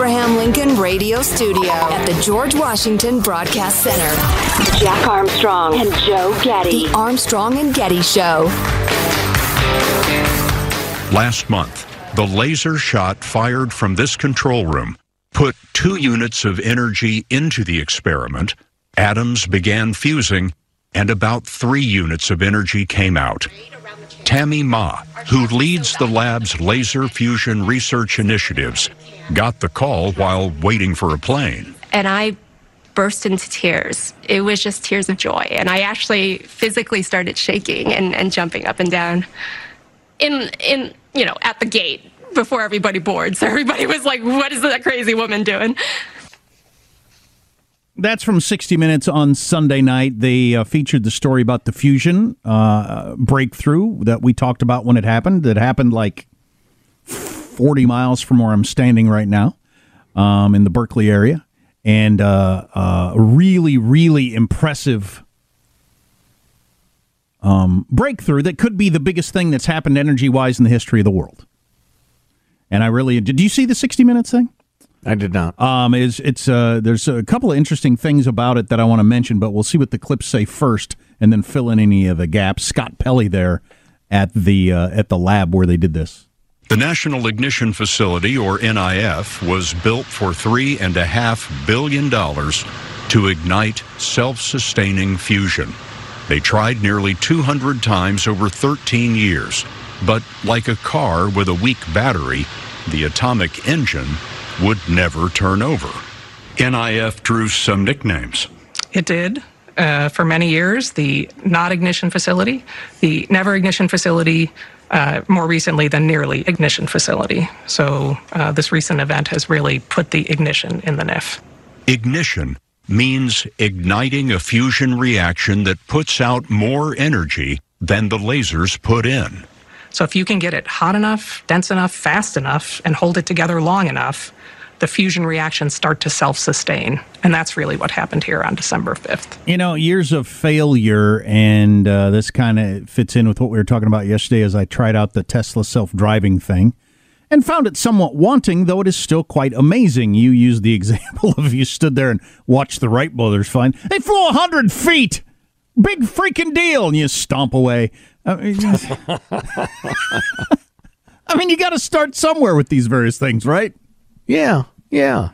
Abraham Lincoln Radio Studio at the George Washington Broadcast Center, Jack Armstrong and Joe Getty. The Armstrong and Getty Show. Last month, the laser shot fired from this control room put two units of energy into the experiment. Atoms began fusing, and about three units of energy came out. Tammy Ma, who leads the lab's laser fusion research initiatives, got the call while waiting for a plane. And I burst into tears. It was just tears of joy. And I actually physically started shaking and, and jumping up and down in, in, you know, at the gate before everybody boarded. So everybody was like, what is that crazy woman doing? That's from 60 Minutes on Sunday night. They uh, featured the story about the fusion uh, breakthrough that we talked about when it happened. That happened like 40 miles from where I'm standing right now um, in the Berkeley area. And uh, uh really, really impressive um, breakthrough that could be the biggest thing that's happened energy wise in the history of the world. And I really did. You see the 60 Minutes thing? I did not. Um, is it's uh, there's a couple of interesting things about it that I want to mention, but we'll see what the clips say first, and then fill in any of the gaps. Scott Pelley there at the uh, at the lab where they did this. The National Ignition Facility, or NIF, was built for three and a half billion dollars to ignite self-sustaining fusion. They tried nearly 200 times over 13 years, but like a car with a weak battery, the atomic engine would never turn over. NIF drew some nicknames. It did. Uh, for many years, the not ignition facility, the never ignition facility, uh, more recently, the nearly ignition facility. So, uh, this recent event has really put the ignition in the NIF. Ignition means igniting a fusion reaction that puts out more energy than the lasers put in. So, if you can get it hot enough, dense enough, fast enough, and hold it together long enough, the fusion reactions start to self sustain. And that's really what happened here on December 5th. You know, years of failure, and uh, this kind of fits in with what we were talking about yesterday as I tried out the Tesla self driving thing and found it somewhat wanting, though it is still quite amazing. You used the example of you stood there and watched the Wright brothers flying. They flew 100 feet! Big freaking deal! And you stomp away. I mean, I mean you got to start somewhere with these various things, right? Yeah, yeah.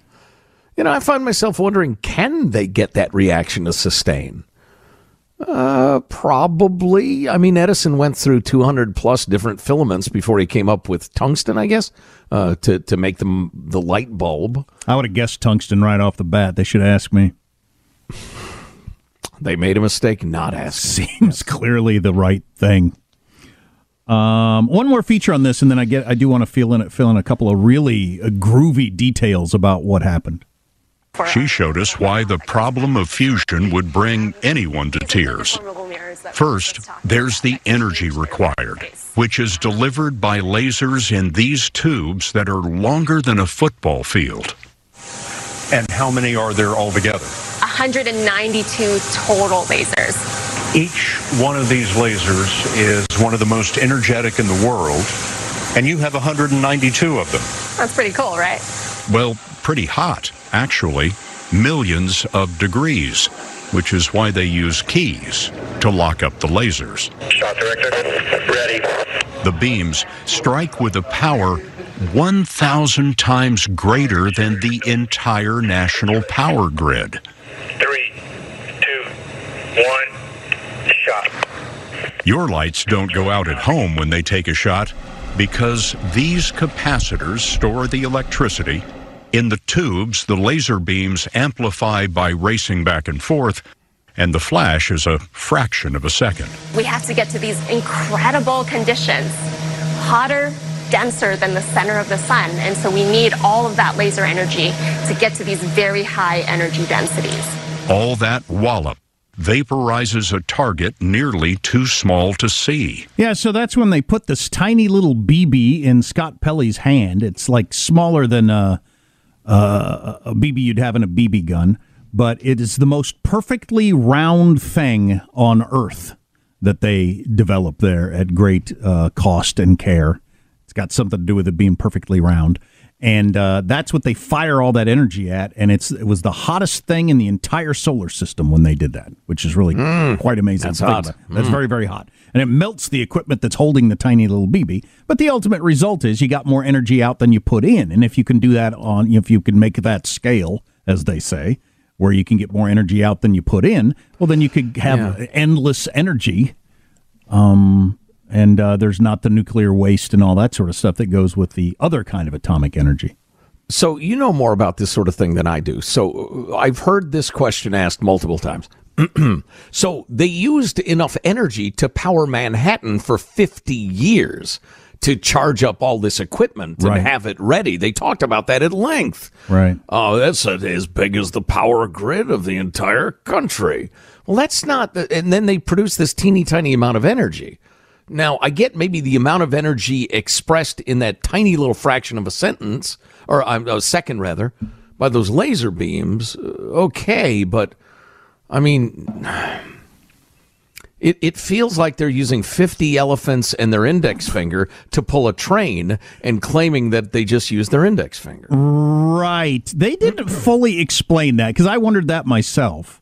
You know, I find myself wondering can they get that reaction to sustain? Uh, probably. I mean, Edison went through 200 plus different filaments before he came up with tungsten, I guess, uh, to to make them the light bulb. I would have guessed tungsten right off the bat. They should ask me. They made a mistake not asking. Seems clearly the right thing. Um, one more feature on this, and then I get I do want to fill in fill in a couple of really uh, groovy details about what happened. She showed us why the problem of fusion would bring anyone to tears. First, there's the energy required, which is delivered by lasers in these tubes that are longer than a football field. And how many are there altogether? 192 total lasers. Each one of these lasers is one of the most energetic in the world, and you have 192 of them. That's pretty cool, right? Well, pretty hot, actually. Millions of degrees, which is why they use keys to lock up the lasers. Shot director, ready. The beams strike with a power 1,000 times greater than the entire national power grid. Three, two, one, shot. Your lights don't go out at home when they take a shot because these capacitors store the electricity. In the tubes, the laser beams amplify by racing back and forth, and the flash is a fraction of a second. We have to get to these incredible conditions, hotter, denser than the center of the sun. And so we need all of that laser energy to get to these very high energy densities. All that wallop vaporizes a target nearly too small to see. Yeah, so that's when they put this tiny little BB in Scott Pelley's hand. It's like smaller than a, a, a BB you'd have in a BB gun, but it is the most perfectly round thing on Earth that they develop there at great uh, cost and care. It's got something to do with it being perfectly round. And uh, that's what they fire all that energy at, and it's it was the hottest thing in the entire solar system when they did that, which is really quite amazing. that's hot. about. That's Mm. very very hot, and it melts the equipment that's holding the tiny little BB. But the ultimate result is you got more energy out than you put in, and if you can do that on, if you can make that scale, as they say, where you can get more energy out than you put in, well, then you could have Yeah. endless energy. Um, and uh, there's not the nuclear waste and all that sort of stuff that goes with the other kind of atomic energy. So you know more about this sort of thing than I do. So uh, I've heard this question asked multiple times. so they used enough energy to power Manhattan for 50 years to charge up all this equipment and Right. have it ready. They talked about that at length. Right. Oh, that's as big as the power grid of the entire country. Well, that's not. The, and then they produce this teeny tiny amount of energy. Now, I get maybe the amount of energy expressed in that tiny little fraction of a sentence, or um, a second rather, by those laser beams. uh, Okay, but I mean, it, it feels like they're using 50 elephants and their index finger to pull a train and claiming that they just use their index finger. Right. They didn't fully explain that because I wondered that myself.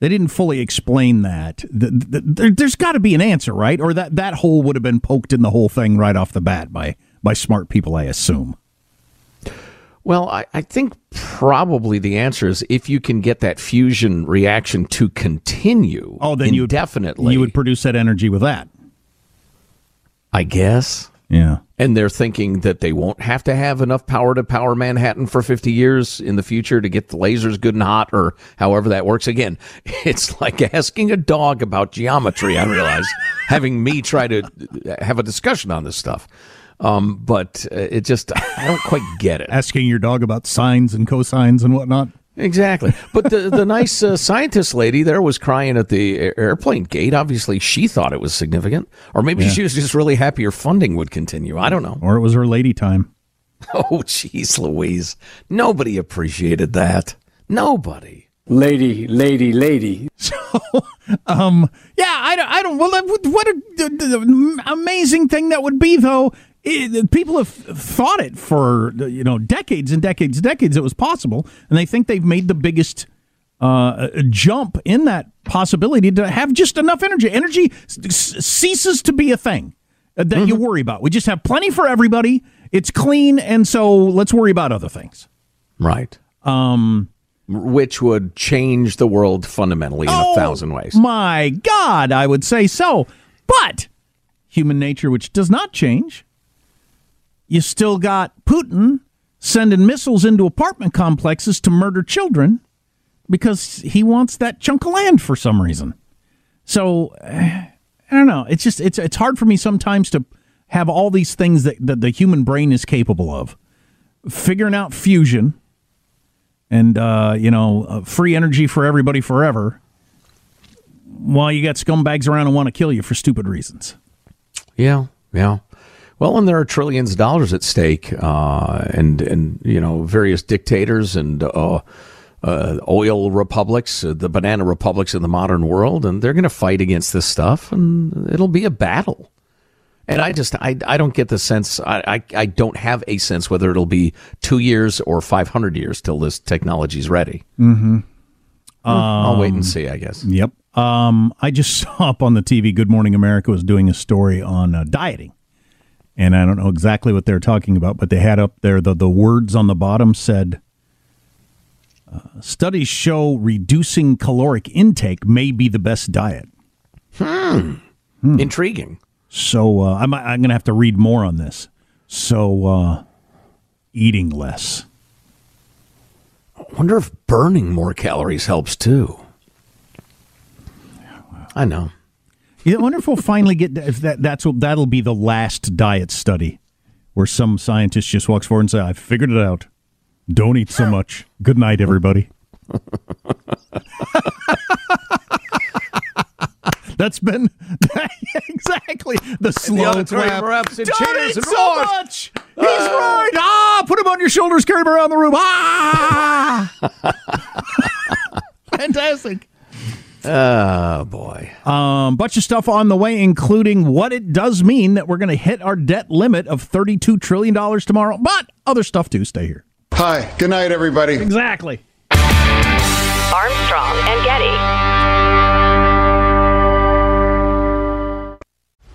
They didn't fully explain that. Th- th- there, there's got to be an answer, right? Or that, that hole would have been poked in the whole thing right off the bat by by smart people, I assume. Well, I, I think probably the answer is if you can get that fusion reaction to continue. Oh, then you definitely you would produce that energy with that. I guess. Yeah. And they're thinking that they won't have to have enough power to power Manhattan for 50 years in the future to get the lasers good and hot or however that works. Again, it's like asking a dog about geometry, I realize, having me try to have a discussion on this stuff. Um, but uh, it just, I don't quite get it. Asking your dog about sines and cosines and whatnot. Exactly. But the, the nice uh, scientist lady there was crying at the airplane gate. Obviously, she thought it was significant. Or maybe Yeah. she was just really happy her funding would continue. I don't know. Or it was her lady time. Oh, jeez, Louise. Nobody appreciated that. Nobody. Lady, lady, lady. So, Um, yeah, I don't, I don't, well, what a d- d- amazing thing that would be, though. It, people have thought it for, you know, decades and decades and decades it was possible, and they think they've made the biggest uh, jump in that possibility to have just enough energy. Energy s- ceases to be a thing uh, that you worry about. We just have plenty for everybody. It's clean, and so let's worry about other things. Right. Um, which would change the world fundamentally in Oh, a thousand ways. My God, I would say so. But human nature, which does not change, you still got Putin sending missiles into apartment complexes to murder children because he wants that chunk of land for some reason. So eh, I don't know. It's just it's it's hard for me sometimes to have all these things that, that the human brain is capable of. Figuring out fusion and uh, you know uh, free energy for everybody forever while you got scumbags around and want to kill you for stupid reasons. Yeah, yeah. Well, and there are trillions of dollars at stake, uh, and and you know various dictators and uh, uh, oil republics, uh, the banana republics in the modern world, and they're going to fight against this stuff, and it'll be a battle. And I just I, I don't get the sense I, I, I don't have a sense whether it'll be two years or five hundred years till this technology's ready. Mm-hmm. I'll wait and see. I guess. Yep. Um, I just saw up on the TV. Good Morning America was doing a story on uh, dieting, and I don't know exactly what they're talking about, but they had up there the the words on the bottom said. Uh, studies show reducing caloric intake may be the best diet. Hmm. Intriguing. So uh, I'm I'm going to have to read more on this. So uh, eating less. I wonder if burning more calories helps too. I know. Yeah, I wonder if we'll finally get if that that's what that'll be the last diet study where some scientist just walks forward and say, "I figured it out. Don't eat so much. Good night, everybody." That's been exactly the slow auditorium clap. erupts Don't cheers eat and so roars. much. He's right. Ah, put him on your shoulders, carry him around the room. Ah, fantastic. Oh boy. Um, bunch of stuff on the way, including what it does mean that we're going to hit our debt limit of thirty-two trillion dollars tomorrow. But other stuff too. Stay here. Hi. Good night, everybody. Exactly. Armstrong and Getty.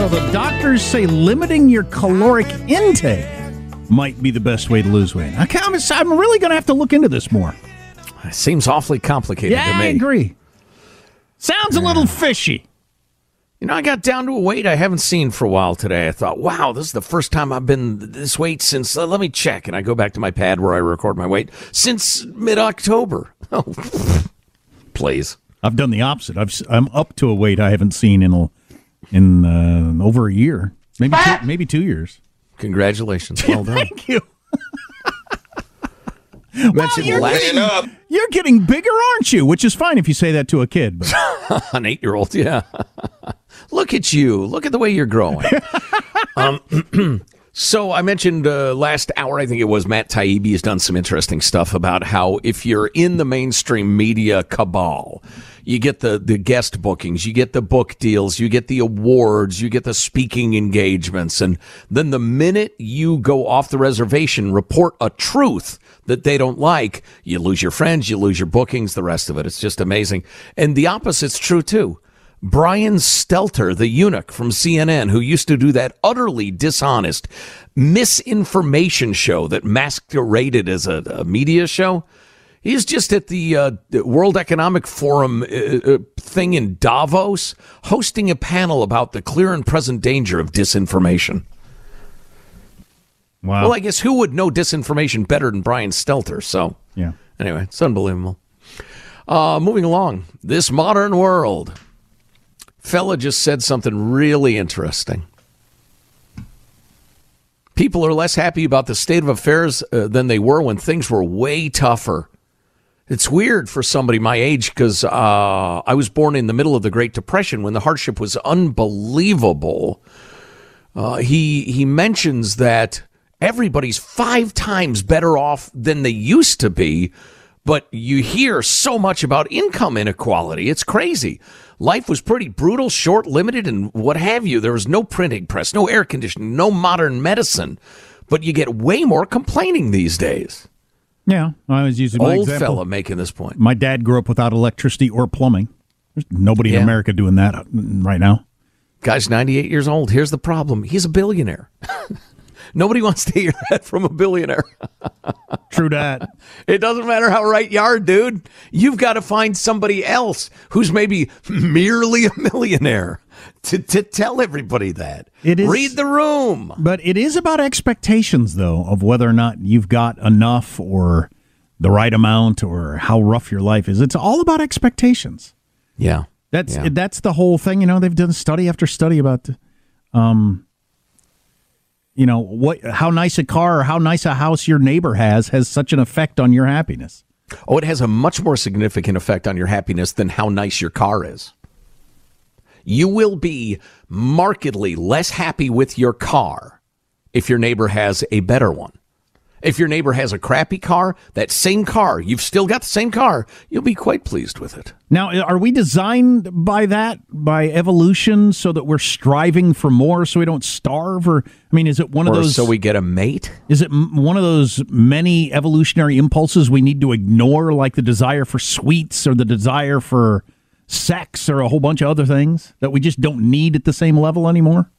So the doctors say limiting your caloric intake might be the best way to lose weight. Okay, I'm, I'm really going to have to look into this more. It seems awfully complicated Yeah, to me. I agree. Sounds a little fishy. You know, I got down to a weight I haven't seen for a while today. I thought, wow, this is the first time I've been this weight since. Uh, let me check. And I go back to my pad where I record my weight since mid October. Oh, please. I've done the opposite. I've s- I'm up to a weight I haven't seen in a, in uh, over a year, maybe two, maybe two years. Congratulations. Well done. Thank you. Mentioned you're, last- getting, you're getting bigger, aren't you? Which is fine if you say that to a kid. But An eight year old, yeah. Look at you. Look at the way you're growing. um, So I mentioned uh, last hour, I think it was Matt Taibbi has done some interesting stuff about how if you're in the mainstream media cabal, you get the, the guest bookings, you get the book deals, you get the awards, you get the speaking engagements. And then the minute you go off the reservation, report a truth that they don't like, you lose your friends, you lose your bookings, the rest of it. It's just amazing. And the opposite's true too. Brian Stelter, the eunuch from CNN, who used to do that utterly dishonest misinformation show that masqueraded as a, a media show. He's just at the uh, World Economic Forum uh, uh, thing in Davos, hosting a panel about the clear and present danger of disinformation. Wow. Well, I guess who would know disinformation better than Brian Stelter? So, yeah. Anyway, it's unbelievable. Uh, moving along, this modern world fella just said something really interesting. People are less happy about the state of affairs uh, than they were when things were way tougher. It's weird for somebody my age because uh, I was born in the middle of the Great Depression when the hardship was unbelievable. Uh, he he mentions that everybody's five times better off than they used to be, but you hear so much about income inequality. It's crazy life was pretty brutal, short, limited, and what have you. There was no printing press, no air conditioning, no modern medicine, but you get way more complaining these days. Yeah, I was using my old example. fella making this point. My dad grew up without electricity or plumbing. There's nobody Yeah. in America doing that uh, right now. Guy's 98 years old. Here's the problem he's a billionaire. Nobody wants to hear that from a billionaire. True that. it doesn't matter how right you are, dude. You've got to find somebody else who's maybe merely a millionaire to, to tell everybody that. It is Read the room. But it is about expectations, though, of whether or not you've got enough or the right amount or how rough your life is. It's all about expectations. Yeah. That's Yeah. that's the whole thing. You know, they've done study after study about, um, you know, what how nice a car or how nice a house your neighbor has has such an effect on your happiness. Oh, it has a much more significant effect on your happiness than how nice your car is. You will be markedly less happy with your car if your neighbor has a better one. If your neighbor has a crappy car, that same car, you've still got the same car, you'll be quite pleased with it. Now, are we designed by that, by evolution, so that we're striving for more, so we don't starve? Or, I mean, is it one of those? so we get a mate? Is it one of those many evolutionary impulses we need to ignore, like the desire for sweets or the desire for sex or a whole bunch of other things that we just don't need at the same level anymore?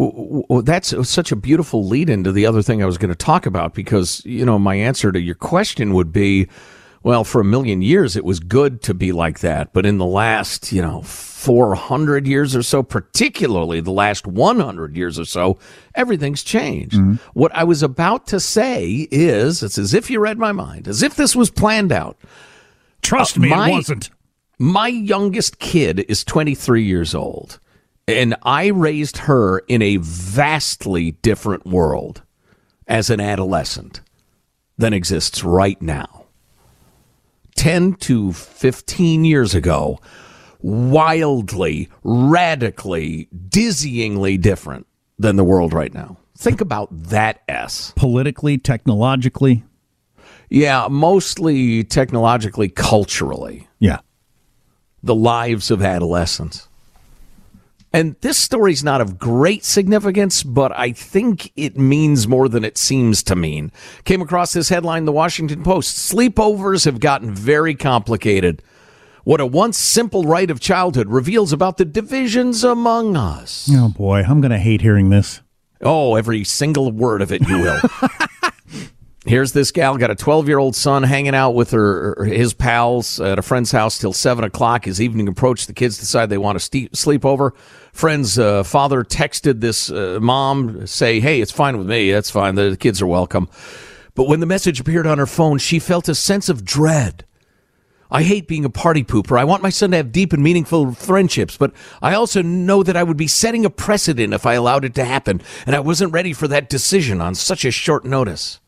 Well, that's such a beautiful lead into the other thing I was going to talk about because, you know, my answer to your question would be well, for a million years, it was good to be like that. But in the last, you know, 400 years or so, particularly the last 100 years or so, everything's changed. What I was about to say is it's as if you read my mind, as if this was planned out. Trust Uh, me, my- it wasn't. My youngest kid is 23 years old, and I raised her in a vastly different world as an adolescent than exists right now. 10 to 15 years ago, wildly, radically, dizzyingly different than the world right now. Think about that S. Politically, technologically. Yeah, mostly technologically, culturally. Yeah. The lives of adolescents. And this story's not of great significance, but I think it means more than it seems to mean. Came across this headline in the Washington Post Sleepovers have gotten very complicated. What a once simple rite of childhood reveals about the divisions among us. Oh, boy. I'm going to hate hearing this. Oh, every single word of it you will. Here's this gal got a 12 year old son hanging out with her his pals at a friend's house till seven o'clock. As evening approached, the kids decide they want to sleep over. Friend's uh, father texted this uh, mom say, "Hey, it's fine with me. That's fine. The kids are welcome." But when the message appeared on her phone, she felt a sense of dread. I hate being a party pooper. I want my son to have deep and meaningful friendships, but I also know that I would be setting a precedent if I allowed it to happen, and I wasn't ready for that decision on such a short notice.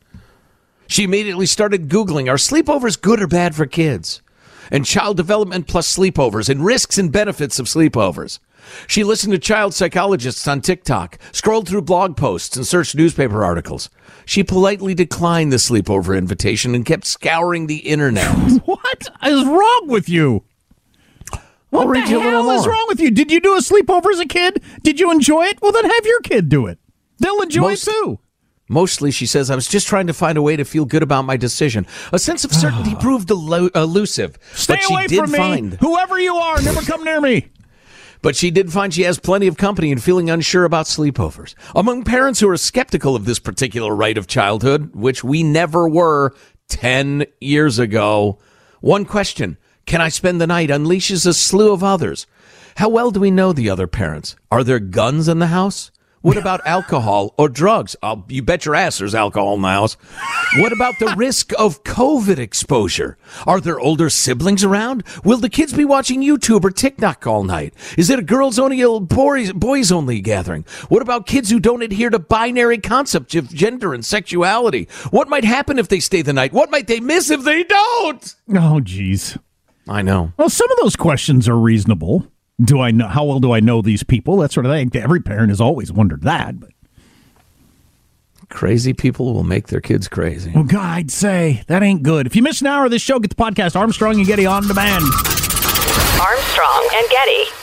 She immediately started Googling are sleepovers good or bad for kids? And child development plus sleepovers and risks and benefits of sleepovers. She listened to child psychologists on TikTok, scrolled through blog posts, and searched newspaper articles. She politely declined the sleepover invitation and kept scouring the internet. what is wrong with you? What the read you a hell is wrong with you? Did you do a sleepover as a kid? Did you enjoy it? Well, then have your kid do it. They'll enjoy Most- it too. Mostly, she says, I was just trying to find a way to feel good about my decision. A sense of ah. certainty proved elu- elusive. Stay but she away did from me. find, Whoever you are, never come near me. But she did find she has plenty of company and feeling unsure about sleepovers. Among parents who are skeptical of this particular rite of childhood, which we never were 10 years ago, one question Can I spend the night? unleashes a slew of others. How well do we know the other parents? Are there guns in the house? What about alcohol or drugs? Oh, you bet your ass there's alcohol in the house. What about the risk of COVID exposure? Are there older siblings around? Will the kids be watching YouTube or TikTok all night? Is it a girls only, a boys, boys only gathering? What about kids who don't adhere to binary concepts of gender and sexuality? What might happen if they stay the night? What might they miss if they don't? Oh, jeez. I know. Well, some of those questions are reasonable. Do I know how well do I know these people? That sort of thing. Every parent has always wondered that. But Crazy people will make their kids crazy. well, God, I'd say that ain't good. If you miss an hour of this show, get the podcast Armstrong and Getty on demand. Armstrong and Getty.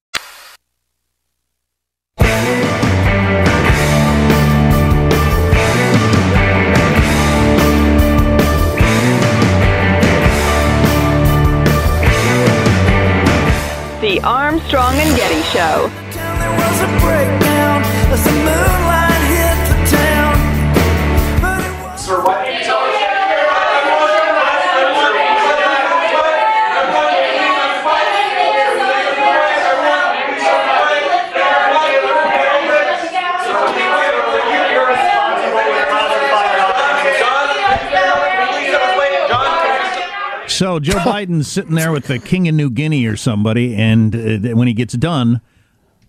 Armstrong and Getty Show. So Joe Biden's sitting there with the king of New Guinea or somebody, and uh, when he gets done,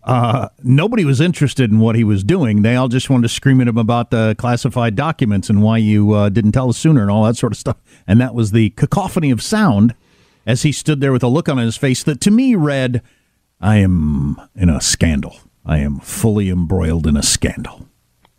uh, nobody was interested in what he was doing. They all just wanted to scream at him about the classified documents and why you uh, didn't tell us sooner and all that sort of stuff. And that was the cacophony of sound as he stood there with a look on his face that to me read, "I am in a scandal. I am fully embroiled in a scandal."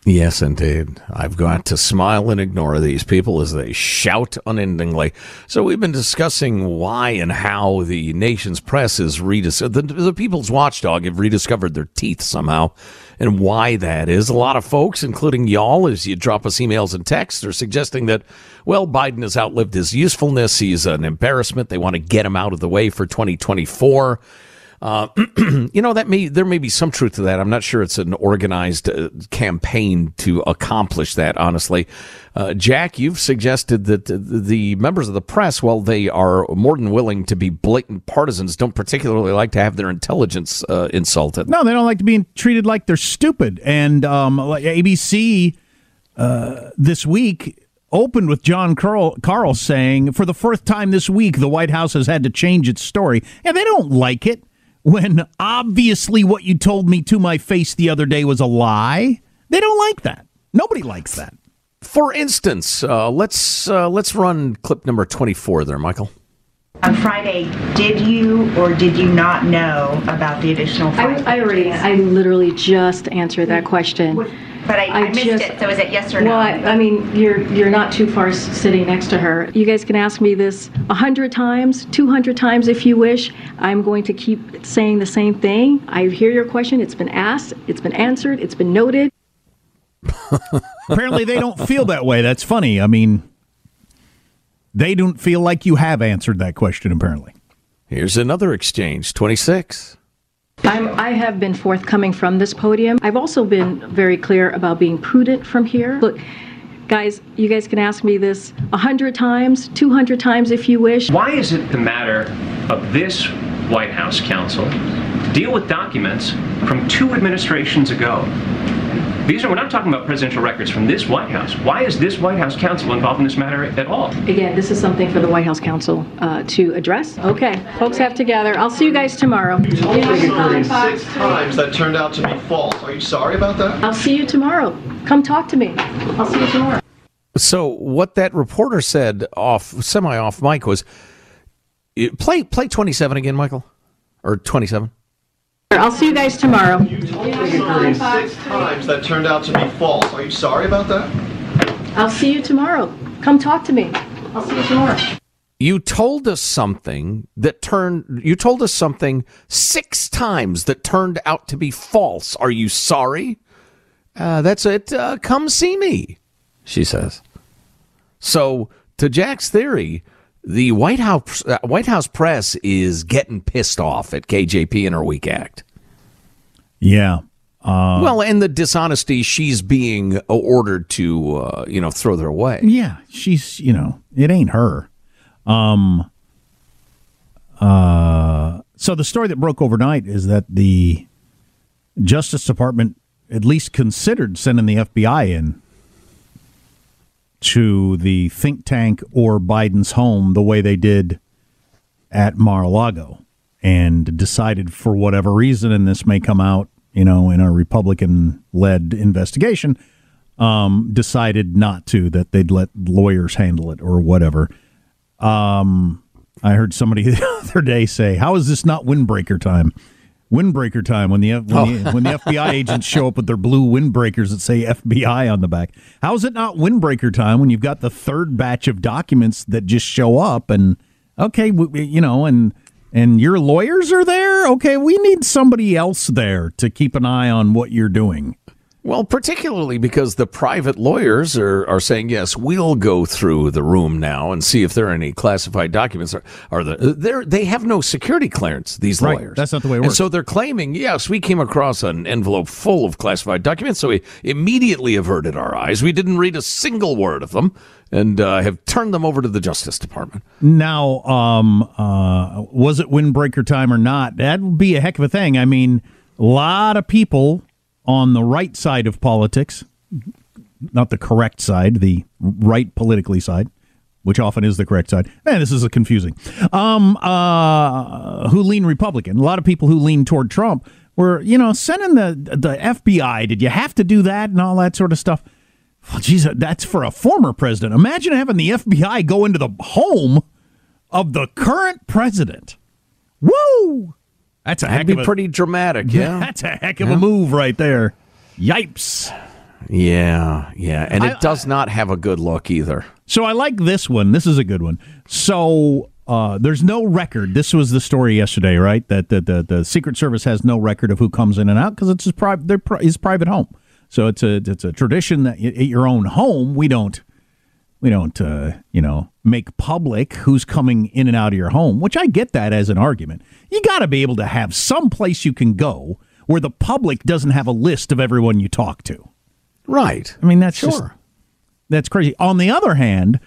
Yes, indeed. I've got to smile and ignore these people as they shout unendingly. So we've been discussing why and how the nation's press is rediscovered. The, the People's Watchdog have rediscovered their teeth somehow, and why that is. A lot of folks, including y'all, as you drop us emails and texts, are suggesting that, well, Biden has outlived his usefulness. He's an embarrassment. They want to get him out of the way for 2024. Uh, you know that may there may be some truth to that. I'm not sure it's an organized uh, campaign to accomplish that. Honestly, uh, Jack, you've suggested that the members of the press, while they are more than willing to be blatant partisans, don't particularly like to have their intelligence uh, insulted. No, they don't like to be treated like they're stupid. And um, like ABC uh, this week opened with John Carl, Karl saying, "For the first time this week, the White House has had to change its story, and they don't like it." When obviously what you told me to my face the other day was a lie. They don't like that. Nobody likes that. For instance, uh, let's uh, let's run clip number twenty four there, Michael. On Friday, did you or did you not know about the additional? I, I already, I literally just answered that question. But I, I, I missed just, it. So is it yes or no? Well, I, I, mean, you're you're not too far sitting next to her. You guys can ask me this a hundred times, two hundred times if you wish. I'm going to keep saying the same thing. I hear your question. It's been asked. It's been answered. It's been noted. Apparently, they don't feel that way. That's funny. I mean, they don't feel like you have answered that question. Apparently. Here's another exchange. Twenty six. I'm, I have been forthcoming from this podium. I've also been very clear about being prudent from here. Look, guys, you guys can ask me this a hundred times, two hundred times if you wish. Why is it the matter of this White House counsel to deal with documents from two administrations ago? These are, we're not talking about presidential records from this White House. Why is this White House counsel involved in this matter at all? Again, this is something for the White House counsel uh, to address. Okay, folks have together. I'll see you guys tomorrow. You told me six times that turned out to be false. Are you sorry about that? I'll see you tomorrow. Come talk to me. I'll see you tomorrow. So what that reporter said off semi off mic was play play 27 again, Michael, or 27. I'll see you guys tomorrow. You told me six times that turned out to be false. Are you sorry about that? I'll see you tomorrow. Come talk to me. I'll see you tomorrow. You told us something that turned you told us something six times that turned out to be false. Are you sorry? Uh, that's it. Uh, come see me, she says. So, to Jack's theory, the White House uh, White House press is getting pissed off at KJP and her weak act. Yeah. Uh, well, and the dishonesty she's being ordered to, uh, you know, throw their way. Yeah, she's, you know, it ain't her. Um. Uh. So the story that broke overnight is that the Justice Department at least considered sending the FBI in to the think tank or Biden's home the way they did at Mar-a-Lago and decided for whatever reason, and this may come out, you know, in a Republican-led investigation, um, decided not to, that they'd let lawyers handle it or whatever. Um, I heard somebody the other day say, "How is this not windbreaker time?" Windbreaker time when the when, oh. the, when the FBI agents show up with their blue windbreakers that say FBI on the back. How is it not windbreaker time when you've got the third batch of documents that just show up and okay, you know, and and your lawyers are there? Okay, we need somebody else there to keep an eye on what you're doing. Well, particularly because the private lawyers are, are saying, yes, we'll go through the room now and see if there are any classified documents. Are, are there, they have no security clearance, these right. lawyers. That's not the way it works. And so they're claiming, yes, we came across an envelope full of classified documents, so we immediately averted our eyes. We didn't read a single word of them and uh, have turned them over to the Justice Department. Now, um, uh, was it windbreaker time or not? That would be a heck of a thing. I mean, a lot of people on the right side of politics, not the correct side, the right politically side, which often is the correct side. Man, this is a confusing. Um, uh, who lean Republican? A lot of people who lean toward Trump were, you know, sending the the FBI. Did you have to do that and all that sort of stuff? Well, geez, that's for a former president. Imagine having the FBI go into the home of the current president. Woo! That's a That'd heck be of a, pretty dramatic, yeah. That's a heck of yeah. a move right there. Yipes. Yeah, yeah, and it does not have a good look either. So I like this one. This is a good one. So uh, there's no record. This was the story yesterday, right? That the, the, the Secret Service has no record of who comes in and out because it's his private their his private home. So it's a it's a tradition that at your own home we don't we don't uh, you know make public who's coming in and out of your home. Which I get that as an argument. You got to be able to have some place you can go where the public doesn't have a list of everyone you talk to. Right. I mean that's Sure. just that's crazy. On the other hand,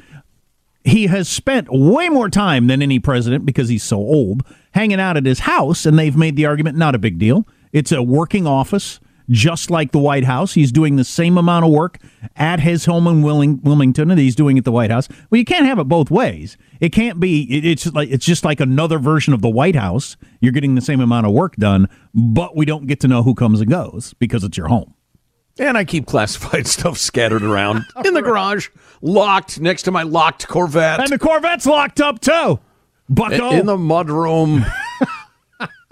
he has spent way more time than any president because he's so old hanging out at his house, and they've made the argument not a big deal. It's a working office, just like the White House. He's doing the same amount of work at his home in Wilmington that he's doing at the White House. Well, you can't have it both ways. It can't be. It's like it's just like another version of the White House. You're getting the same amount of work done, but we don't get to know who comes and goes because it's your home. And I keep classified stuff scattered around in the garage, locked next to my locked Corvette. And the Corvette's locked up too. Bucko. in the mudroom,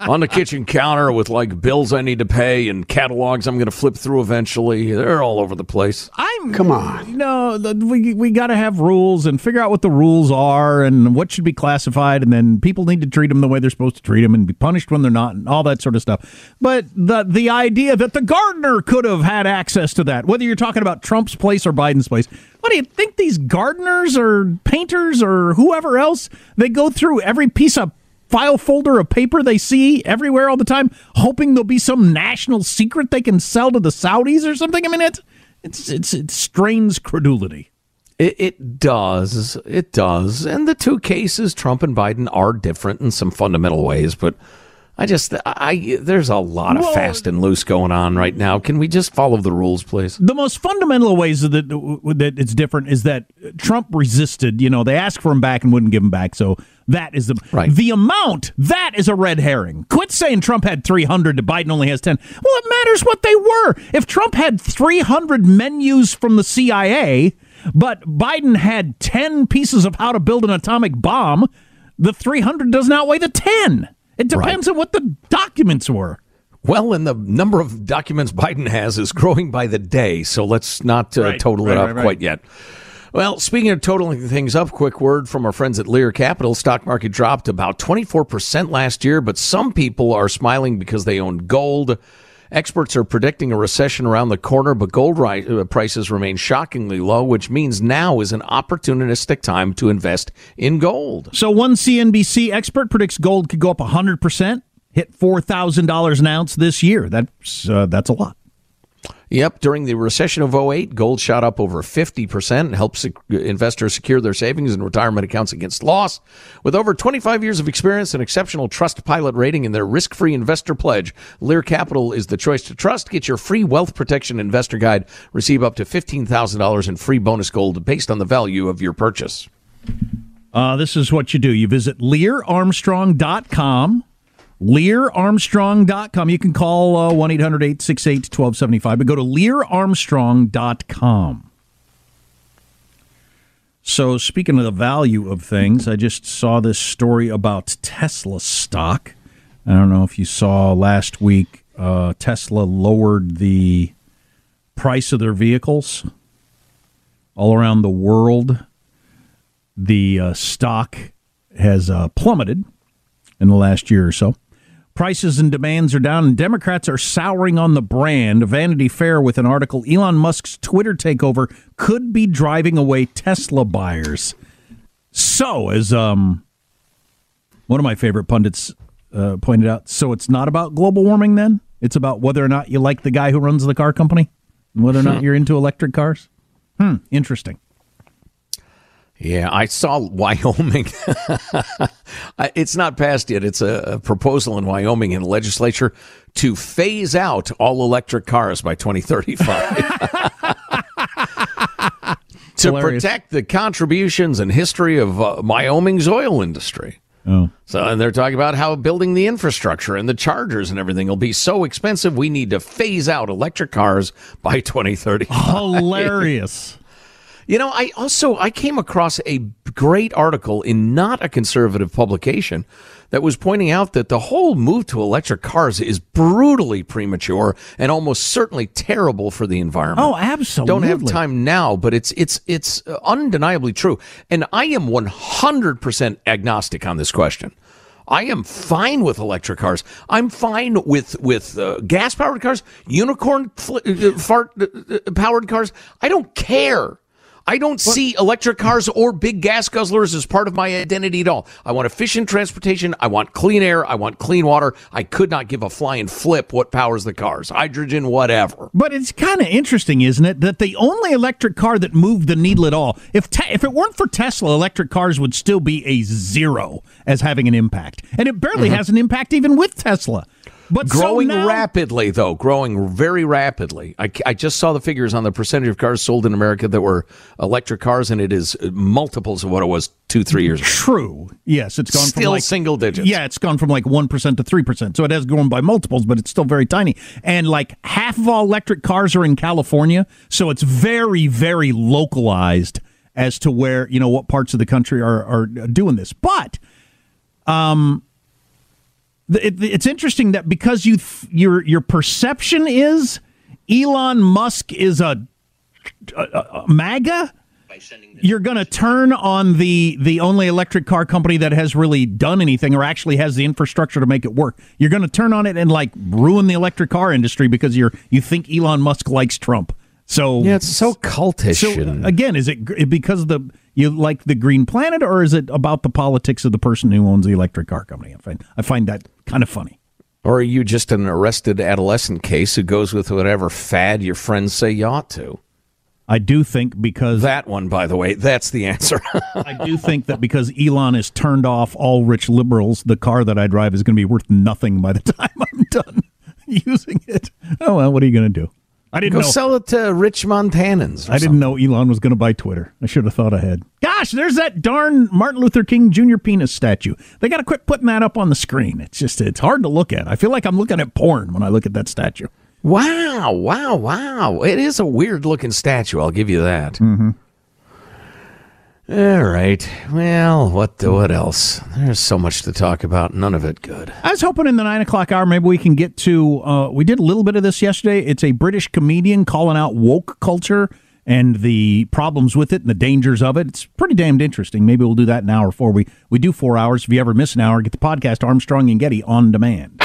on the kitchen counter with like bills I need to pay and catalogs I'm going to flip through eventually. They're all over the place. I'm come on. No, the, we we got to have rules and figure out what the rules are and what should be classified, and then people need to treat them the way they're supposed to treat them and be punished when they're not, and all that sort of stuff. But the the idea that the gardener could have had access to that, whether you're talking about Trump's place or Biden's place, what do you think these gardeners or painters or whoever else they go through every piece of file folder of paper they see everywhere all the time, hoping there'll be some national secret they can sell to the Saudis or something? I mean, it's it's it's it strains credulity. It, it does. It does. And the two cases, Trump and Biden, are different in some fundamental ways. But I just, I there's a lot of Well- fast and loose going on right now. Can we just follow the rules, please? The most fundamental ways that that it's different is that Trump resisted. You know, they asked for him back and wouldn't give him back. So that is the right. The amount that is a red herring. Quit saying Trump had three hundred, Biden only has ten. Well, it matters what they were. If Trump had three hundred menus from the CIA, but Biden had ten pieces of how to build an atomic bomb, the three hundred does not outweigh the ten. It depends on what the documents were. Well, and the number of documents Biden has is growing by the day, so let's not uh, Right, total right, it up right, right. quite yet. Well, speaking of totaling things up, quick word from our friends at Lear Capital. Stock market dropped about 24% last year, but some people are smiling because they own gold. Experts are predicting a recession around the corner, but gold uh, prices remain shockingly low, which means now is an opportunistic time to invest in gold. So one CNBC expert predicts gold could go up 100%, hit $4,000 an ounce this year. That's uh, that's a lot. Yep, during the recession of 08, gold shot up over 50% and helped sec- investors secure their savings and retirement accounts against loss. With over 25 years of experience and exceptional trust pilot rating in their risk-free investor pledge, Lear Capital is the choice to trust. Get your free wealth protection investor guide. Receive up to $15,000 in free bonus gold based on the value of your purchase. Uh, this is what you do. You visit LearArmstrong.com. LearArmstrong.com. You can call uh, 1 800 868 1275, but go to LearArmstrong.com. So, speaking of the value of things, I just saw this story about Tesla stock. I don't know if you saw last week, uh, Tesla lowered the price of their vehicles all around the world. The uh, stock has uh, plummeted in the last year or so. Prices and demands are down, and Democrats are souring on the brand. Vanity Fair with an article Elon Musk's Twitter takeover could be driving away Tesla buyers. So, as um, one of my favorite pundits uh, pointed out, so it's not about global warming then? It's about whether or not you like the guy who runs the car company and whether or not you're into electric cars? Hmm, interesting. Yeah, I saw Wyoming. It's not passed yet. It's a, proposal in Wyoming in the legislature to phase out all electric cars by 2035. to protect the contributions and history of uh, Wyoming's oil industry. Oh. So, and they're talking about how building the infrastructure and the chargers and everything will be so expensive. We need to phase out electric cars by 2030. Hilarious. You know, I also I came across a great article in not a conservative publication that was pointing out that the whole move to electric cars is brutally premature and almost certainly terrible for the environment. Oh, absolutely. Don't have time now, but it's it's it's undeniably true. And I am 100% agnostic on this question. I am fine with electric cars. I'm fine with with uh, gas powered cars, unicorn fl- uh, fart uh, powered cars. I don't care. I don't see electric cars or big gas guzzlers as part of my identity at all. I want efficient transportation. I want clean air. I want clean water. I could not give a flying flip what powers the cars. Hydrogen, whatever. But it's kind of interesting, isn't it, that the only electric car that moved the needle at all, if te- if it weren't for Tesla, electric cars would still be a zero as having an impact, and it barely Mhm. has an impact even with Tesla. But so growing now- rapidly, though, growing very rapidly. I, I just saw the figures on the percentage of cars sold in America that were electric cars, and it is multiples of what it was two, three years ago. True. Yes, it's gone from Still like single digits. Yeah, it's gone from like one percent to three percent. So it has grown by multiples, but it's still very tiny. And like half of all electric cars are in California, so it's very, very localized as to where you know what parts of the country are are doing this. But um, it, it's interesting that because you th- your your perception is Elon Musk is a, a, a MAGA you're going to turn on the the only electric car company that has really done anything or actually has the infrastructure to make it work. You're going to turn on it and like ruin the electric car industry because you're you think Elon Musk likes Trump. So Yeah, it's so cultish. So and- again, is it gr- because of the you like the Green Planet or is it about the politics of the person who owns the electric car company? I find I find that kind of funny. Or are you just an arrested adolescent case who goes with whatever fad your friends say you ought to? I do think because that one, by the way, that's the answer. I do think that because Elon has turned off all rich liberals, the car that I drive is going to be worth nothing by the time I'm done using it. Oh well, what are you going to do? I didn't Go know. sell it to rich Montanans. I didn't know Elon was going to buy Twitter. I should have thought ahead. Gosh, there's that darn Martin Luther King Jr. penis statue. They got to quit putting that up on the screen. It's just it's hard to look at. I feel like I'm looking at porn when I look at that statue. Wow, wow, wow. It is a weird looking statue, I'll give you that. Mm-hmm. All right. Well, what the, what else? There's so much to talk about. None of it good. I was hoping in the nine o'clock hour maybe we can get to. Uh, we did a little bit of this yesterday. It's a British comedian calling out woke culture and the problems with it and the dangers of it. It's pretty damned interesting. Maybe we'll do that an hour before we we do four hours. If you ever miss an hour, get the podcast Armstrong and Getty on demand.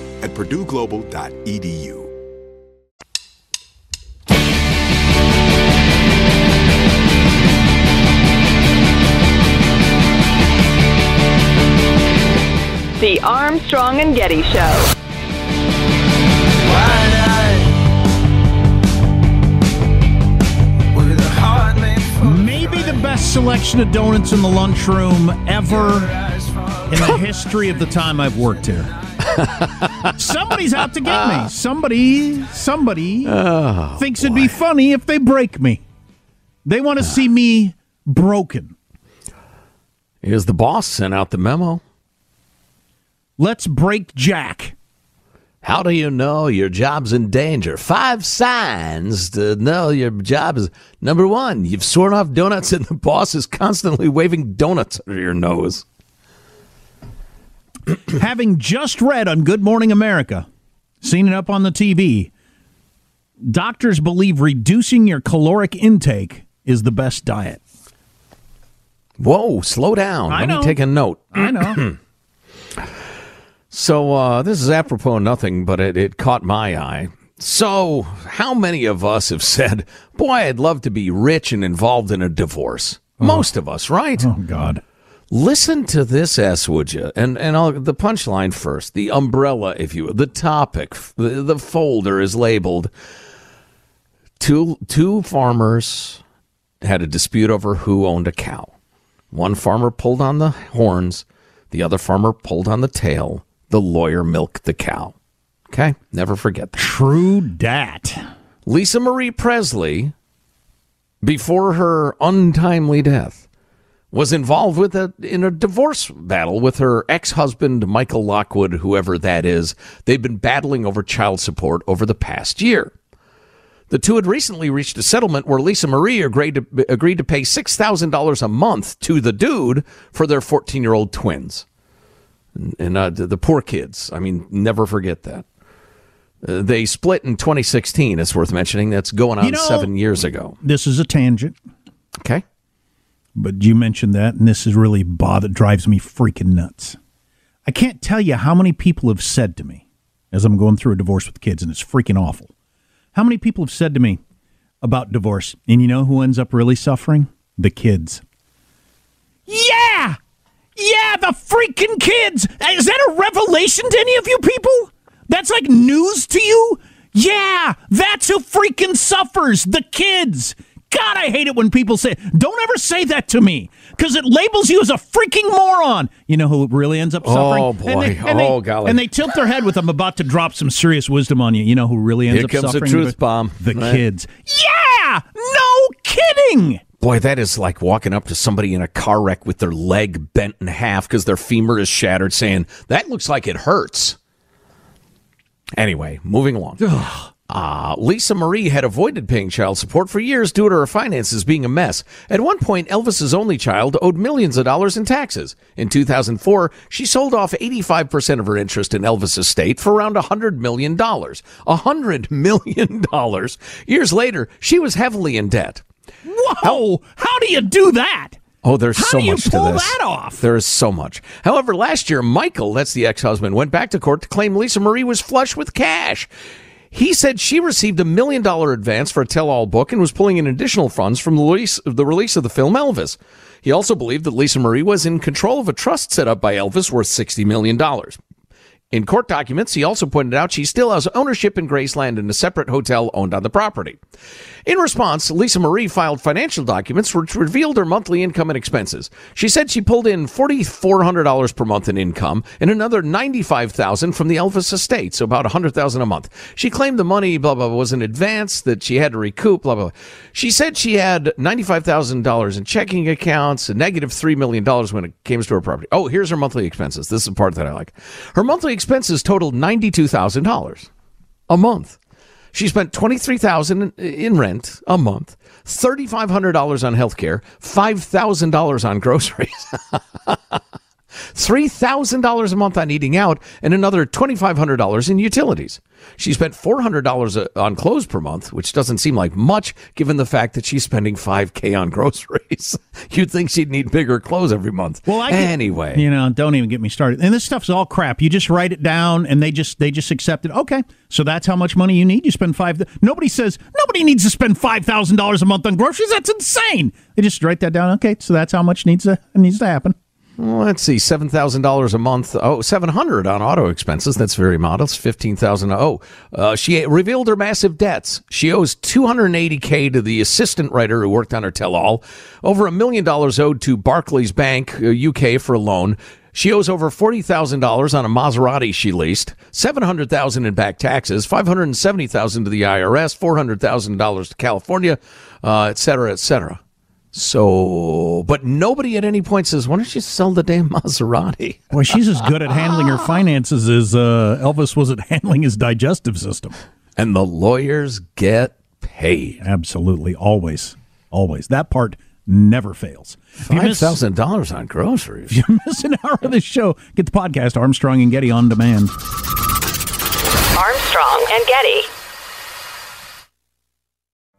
at purdueglobal.edu. The Armstrong and Getty Show. Maybe the best selection of donuts in the lunchroom ever in the history of the time I've worked here. Somebody's out to get me. Ah. Somebody, somebody Oh, thinks it'd be funny if they break me. They want to see me broken. Here's the boss sent out the memo. Let's break Jack. How do you know your job's in danger? Five signs to know your job is number one, you've sworn off donuts and the boss is constantly waving donuts under your nose. Having just read on Good Morning America, seen it up on the TV, doctors believe reducing your caloric intake is the best diet. Whoa, slow down. I Let know. me take a note. I know. So uh, this is apropos of nothing, but it, it caught my eye. So, how many of us have said, "Boy, I'd love to be rich and involved in a divorce"? Most of us, right? Oh God. Listen to this S, would you? And and I'll, the punchline first, the umbrella, if you will, the topic, the, the folder is labeled. Two two farmers had a dispute over who owned a cow. One farmer pulled on the horns, the other farmer pulled on the tail. The lawyer milked the cow. Okay, never forget that. True dat. Lisa Marie Presley, before her untimely death, was involved with a in a divorce battle with her ex-husband Michael Lockwood, whoever that is. They've been battling over child support over the past year. The two had recently reached a settlement where Lisa Marie agreed to, agreed to pay six thousand dollars a month to the dude for their fourteen-year-old twins, and, and uh, the, poor kids. I mean, never forget that. Uh, they split in 2016. It's worth mentioning. That's going on You know- seven years ago. This is a tangent. Okay. But you mentioned that, and this is really bother drives me freaking nuts. I can't tell you how many people have said to me as I'm going through a divorce with kids, and it's freaking awful. How many people have said to me about divorce, and you know who ends up really suffering? The kids. Yeah! Yeah, the freaking kids! Is that a revelation to any of you people? That's like news to you? Yeah, that's who freaking suffers. The kids. God, I hate it when people say, don't ever say that to me because it labels you as a freaking moron. You know who really ends up oh, suffering? Oh, boy. And they, and Oh, they, golly. And they tilt their head with, I'm about to drop some serious wisdom on you. You know who really ends Here up comes the suffering? truth bomb. The Right. kids. Yeah! No kidding! Boy, that is like walking up to somebody in a car wreck with their leg bent in half because their femur is shattered, saying, That looks like it hurts. Anyway, moving along. Uh, Lisa Marie had avoided paying child support for years due to her finances being a mess. At one point, Elvis's only child owed millions of dollars in taxes. In 2004, she sold off 85% of her interest in Elvis's estate for around $100 million. $100 million. Years later, she was heavily in debt. Whoa! How do you do that? Oh, there's How so do you much pull that off? There is so much. However, last year, Michael, that's the ex-husband, went back to court to claim Lisa Marie was flush with cash. He said she received a million dollar advance for a tell-all book and was pulling in additional funds from the release, the release of the film Elvis. He also believed that Lisa Marie was in control of a trust set up by Elvis worth $60 million. In court documents, he also pointed out she still has ownership in Graceland and a separate hotel owned on the property. In response, Lisa Marie filed financial documents which revealed her monthly income and expenses. She said she pulled in $4,400 per month in income and another $95,000 from the Elvis estate, so about $100,000 a month. She claimed the money, blah, blah, was in advance that she had to recoup, blah, blah, blah. She said she had $95,000 in checking accounts, a negative $3 million when it came to her property. Oh, here's her monthly expenses. This is the part that I like. Her monthly expenses totaled $92,000 a month. She spent $23,000 in rent a month, thirty five hundred dollars on health care, five thousand dollars on groceries, three thousand dollars a month on eating out, and another twenty five hundred dollars in utilities. She spent four hundred dollars uh, on clothes per month, which doesn't seem like much given the fact that she's spending five k on groceries. You'd think she'd need bigger clothes every month. Well, I get- anyway, you know, don't even get me started. And this stuff's all crap. You just write it down, and they just they just accept it. Okay, so that's how much money you need. You spend five. Nobody says nobody needs to spend five thousand dollars a month on groceries. That's insane. They just write that down. Okay, so that's how much needs to needs to happen. Let's see, seven thousand dollars a month. Oh, seven hundred on auto expenses. That's very modest. Fifteen thousand. Oh, uh, she revealed her massive debts. She owes two hundred eighty k to the assistant writer who worked on her tell-all. Over a million dollars owed to Barclays Bank UK uh, for a loan. She owes over forty thousand dollars on a Maserati she leased, seven hundred thousand in back taxes, five hundred seventy thousand to the IRS, four hundred thousand dollars to California, uh, et cetera, et cetera. So, but nobody at any point says, "Why don't you sell the damn Maserati?" Well, she's as good at handling her finances as uh, Elvis was at handling his digestive system. And the lawyers get paid. Absolutely, always, always. That part never fails. Five thousand dollars on groceries. If you miss an hour of this show, get the podcast Armstrong and Getty on demand. Armstrong and Getty.